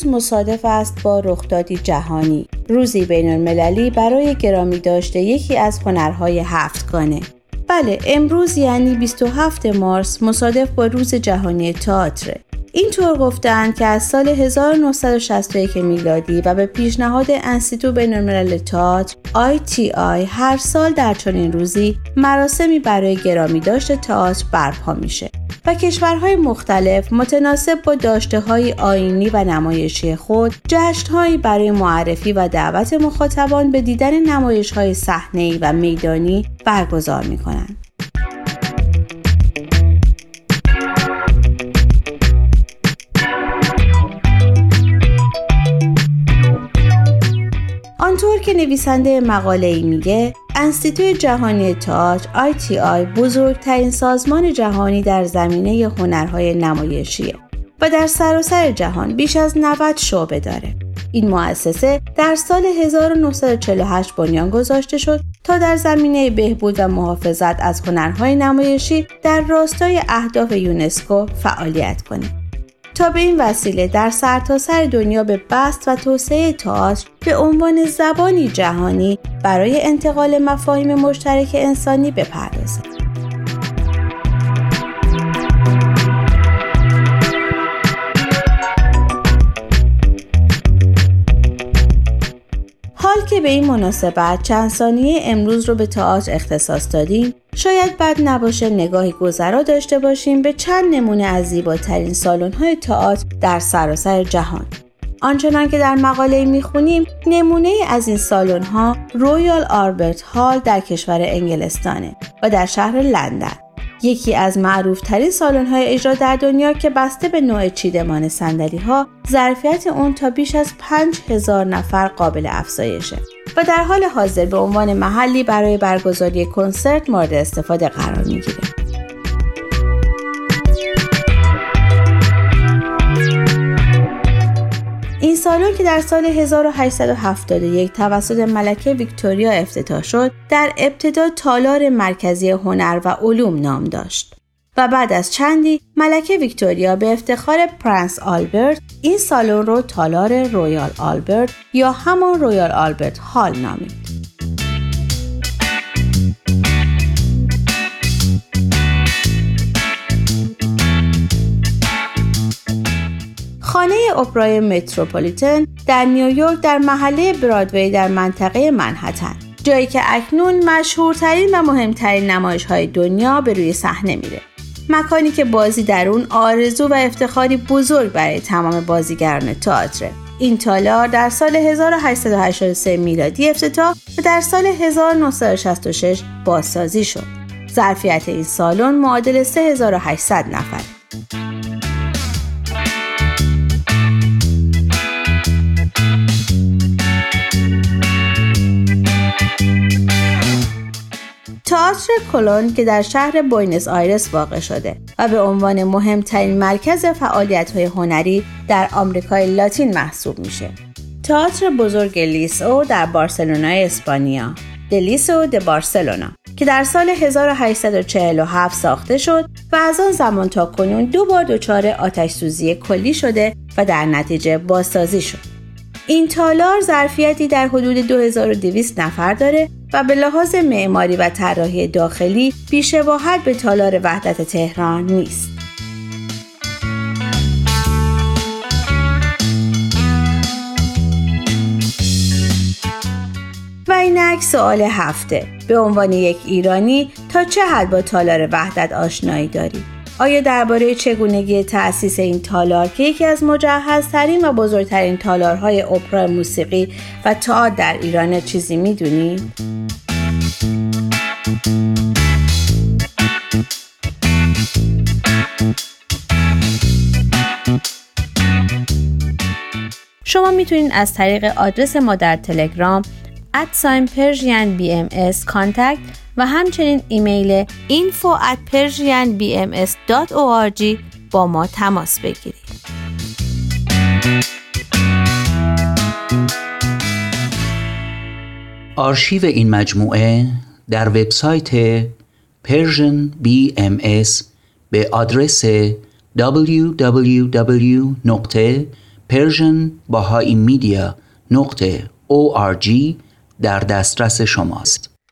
امروز مصادف است با رخدادی جهانی. روزی بین المللی برای گرامی داشته یکی از هنرهای هفتگانه بله امروز یعنی 27 مارس مصادف با روز جهانی تئاتر. اینطور گفتند که از سال 1961 میلادی و به پیشنهاد انستیتو بین الملل تئاتر ITI هر سال در چنین روزی مراسمی برای گرامی داشته تئاتر برپا میشه و کشورهای مختلف متناسب با داشته های آینی و نمایشی خود جشنهایی برای معرفی و دعوت مخاطبان به دیدن نمایش های صحنه‌ای و میدانی برگزار می کنند. آنطور که نویسنده مقاله ای میگه انستیتوی جهانی تئاتر ITI بزرگترین سازمان جهانی در زمینه هنرهای نمایشیه و در سراسر جهان بیش از 90 شعبه داره. این مؤسسه در سال 1948 بنیان گذاشته شد تا در زمینه بهبود و محافظت از هنرهای نمایشی در راستای اهداف یونسکو فعالیت کنه. تا به این وسیله در سرتاسر سر دنیا به بست و توسعه تئاتر به عنوان زبانی جهانی برای انتقال مفاهیم مشترک انسانی بپردازد. حال که به این مناسبت چند ثانیه امروز رو به تئاتر اختصاص دادیم. شاید بد نباشه نگاهی گذرا داشته باشیم به چند نمونه از زیباترین سالن های تئاتر در سراسر جهان. آنچنان که در مقاله می‌خونیم نمونه از این سالن ها رویال آربرت هال در کشور انگلستانه و در شهر لندن. یکی از معروف ترین سالن های اجرا در دنیا که بسته به نوع چیدمان سندلی ها ظرفیت اون تا بیش از 5000 نفر قابل افزایشه و در حال حاضر به عنوان محلی برای برگزاری کنسرت مورد استفاده قرار می‌گیره. که در سال 1871 توسط ملکه ویکتوریا افتتاح شد در ابتدا تالار مرکزی هنر و علوم نام داشت و بعد از چندی ملکه ویکتوریا به افتخار پرنس آلبرت این سالن رو تالار رویال آلبرت یا همان رویال آلبرت هال نامید. اپرای متروپولیتن در نیویورک در محله برادوی در منطقه منحتن جایی که اکنون مشهورترین و مهمترین نمایش های دنیا به روی صحنه میره مکانی که بازی در اون آرزو و افتخاری بزرگ برای تمام بازیگران تئاتر این تالار در سال 1883 میلادی افتتاح و در سال 1966 بازسازی شد. ظرفیت این سالن معادل 3800 نفر. تئاتر کلون که در شهر بوینس آیرس واقع شده و به عنوان مهمترین مرکز فعالیت های هنری در آمریکای لاتین محسوب میشه. تئاتر بزرگ لیسو در بارسلونا اسپانیا دلیسو د بارسلونا که در سال 1847 ساخته شد و از آن زمان تا کنون دو بار دچار آتش سوزی کلی شده و در نتیجه بازسازی شد. این تالار ظرفیتی در حدود 2200 نفر داره و به لحاظ معماری و طراحی داخلی بیشباهت به تالار وحدت تهران نیست. و اینک سوال هفته به عنوان یک ایرانی تا چه حد با تالار وحدت آشنایی داری؟ آیا درباره چگونگی تأسیس این تالار که یکی از مجهزترین و بزرگترین تالارهای اپرا موسیقی و تئاتر در ایران چیزی می‌دونی؟ شما می‌تونید از طریق آدرس ما در تلگرام at sign Persian BMS contact و همچنین ایمیل info at با ما تماس بگیرید. آرشیو این مجموعه در وبسایت Persian BMS به آدرس www.persianbahaimedia.org در دسترس شماست.